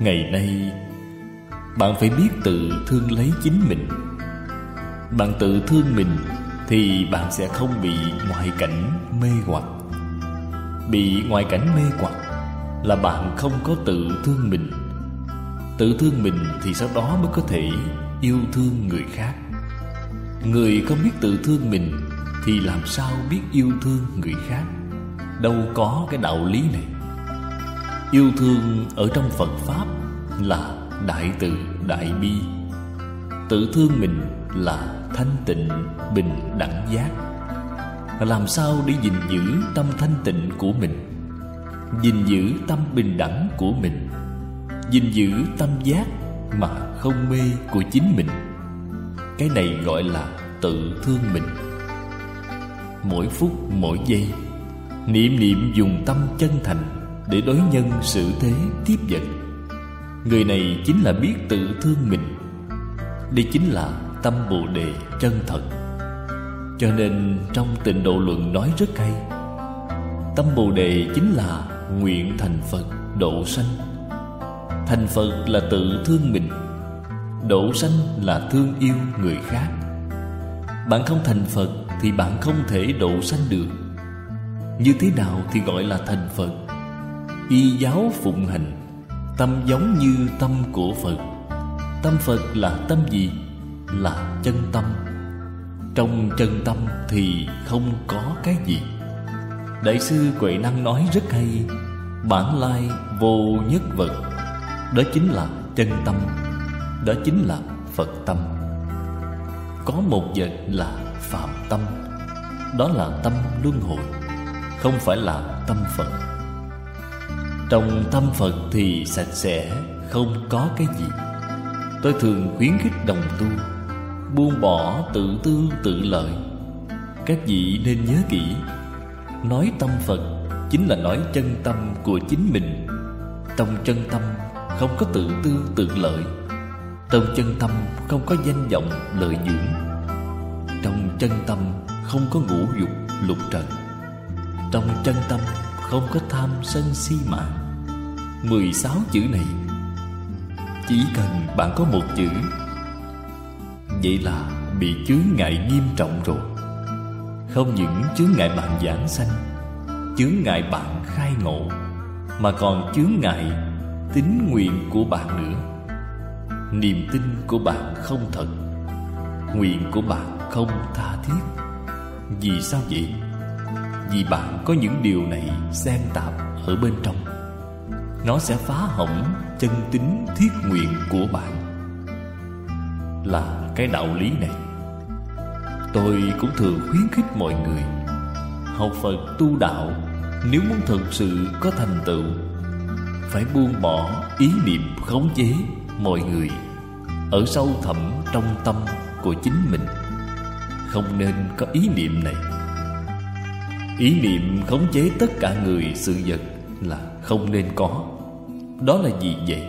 Ngày nay, Bạn phải biết tự thương lấy chính mình. Bạn tự thương mình Thì bạn sẽ không bị ngoại cảnh mê hoặc. Bị ngoại cảnh mê hoặc Là bạn không có tự thương mình. Tự thương mình thì sau đó mới có thể yêu thương người khác. Người không biết tự thương mình Thì làm sao biết yêu thương người khác? Đâu có cái đạo lý này. Yêu thương ở trong Phật Pháp là đại từ đại bi. Tự thương mình là thanh tịnh bình đẳng giác. Làm sao để gìn giữ tâm thanh tịnh của mình? Gìn giữ tâm bình đẳng của mình. Gìn giữ tâm giác mà không mê của chính mình. Cái này gọi là tự thương mình. Mỗi phút, mỗi giây, niệm niệm dùng tâm chân thành để đối nhân xử thế tiếp vật. Người này chính là biết tự thương mình, đây chính là tâm bồ đề chân thật. Cho nên trong tịnh độ luận nói rất hay, tâm bồ đề chính là nguyện thành phật độ sanh. Thành phật là tự thương mình, độ sanh là thương yêu người khác. Bạn không thành phật thì bạn không thể độ sanh được. Như thế nào thì gọi là thành phật? Y giáo phụng hành. Tâm giống như tâm của phật. Tâm phật là tâm gì? Là chân tâm. Trong chân tâm thì không có cái gì. Đại sư quệ năng nói rất hay, bản lai vô nhất vật, đó chính là chân tâm, đó chính là phật tâm. Có một vật là phạm tâm, đó là tâm luân hồi, không phải là tâm phật trong tâm phật thì sạch sẽ, không có cái gì. Tôi thường khuyến khích đồng tu, buông bỏ tự tư tự lợi. Các vị nên nhớ kỹ, nói tâm phật chính là nói chân tâm của chính mình. Trong chân tâm không có tự tư tự lợi, trong chân tâm không có danh vọng lợi dưỡng. Trong chân tâm không có ngũ dục lục trần, trong chân tâm không có tham sân si mạng mười sáu chữ này, chỉ cần bạn có một chữ, vậy là bị chướng ngại nghiêm trọng rồi. Không những chướng ngại bạn giảng sanh, chướng ngại bạn khai ngộ, mà còn chướng ngại tín nguyện của bạn nữa. Niềm tin của bạn không thật, nguyện của bạn không tha thiết. Vì sao vậy? Vì bạn có những điều này xen tạp ở bên trong. Nó sẽ phá hỏng chân tính thiết nguyện của bạn. Là cái đạo lý này. Tôi cũng thường khuyến khích mọi người học phật tu đạo nếu muốn thực sự có thành tựu, phải buông bỏ ý niệm khống chế mọi người ở sâu thẳm trong tâm của chính mình. Không nên có ý niệm này ý niệm khống chế tất cả người sự vật là không nên có. Đó là gì vậy?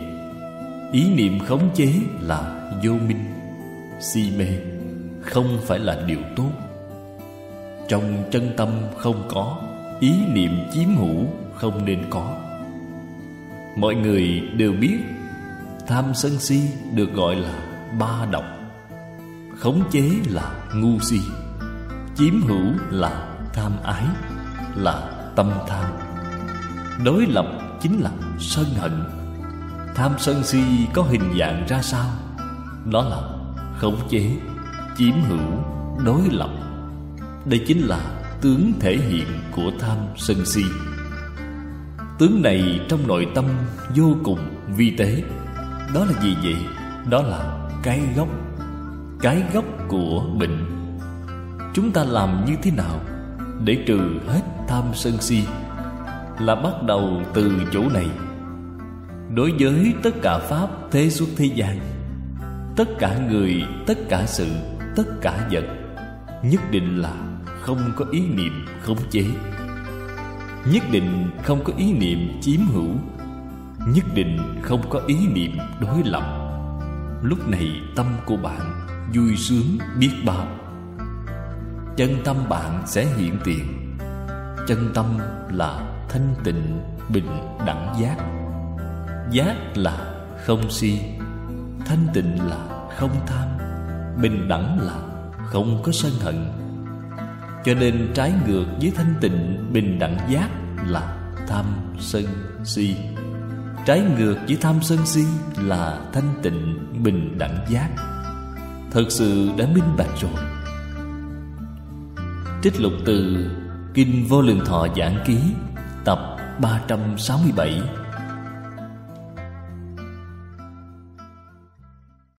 Ý niệm khống chế là vô minh. Si mê không phải là điều tốt. Trong chân tâm không có, ý niệm chiếm hữu không nên có. Mọi người đều biết, tham sân si được gọi là ba độc khống chế là ngu si, chiếm hữu là tham ái là tâm tham. Đối lập chính là sân hận. Tham sân si có hình dạng ra sao? Đó là khống chế, chiếm hữu, đối lập. Đây chính là tướng thể hiện của tham sân si. Tướng này trong nội tâm vô cùng vi tế. Đó là gì vậy? Đó là cái gốc. Cái gốc của bệnh. Chúng ta làm như thế nào để trừ hết tham sân si là bắt đầu từ chỗ này. Đối với tất cả pháp thế xuất thế gian, tất cả người, tất cả sự, tất cả vật, nhất định là không có ý niệm khống chế. Nhất định không có ý niệm chiếm hữu, nhất định không có ý niệm đối lập. Lúc này tâm của bạn vui sướng biết bao chân tâm bạn sẽ hiện tiền. Chân tâm là thanh tịnh, bình đẳng giác. Giác là không si, Thanh tịnh là không tham, Bình đẳng là không có sân hận. Cho nên trái ngược với thanh tịnh, bình đẳng giác là tham sân si. Trái ngược với tham sân si là thanh tịnh, bình đẳng giác. Thật sự đã minh bạch rồi. Trích lục từ Kinh Vô Lượng Thọ Giảng Ký Tập 367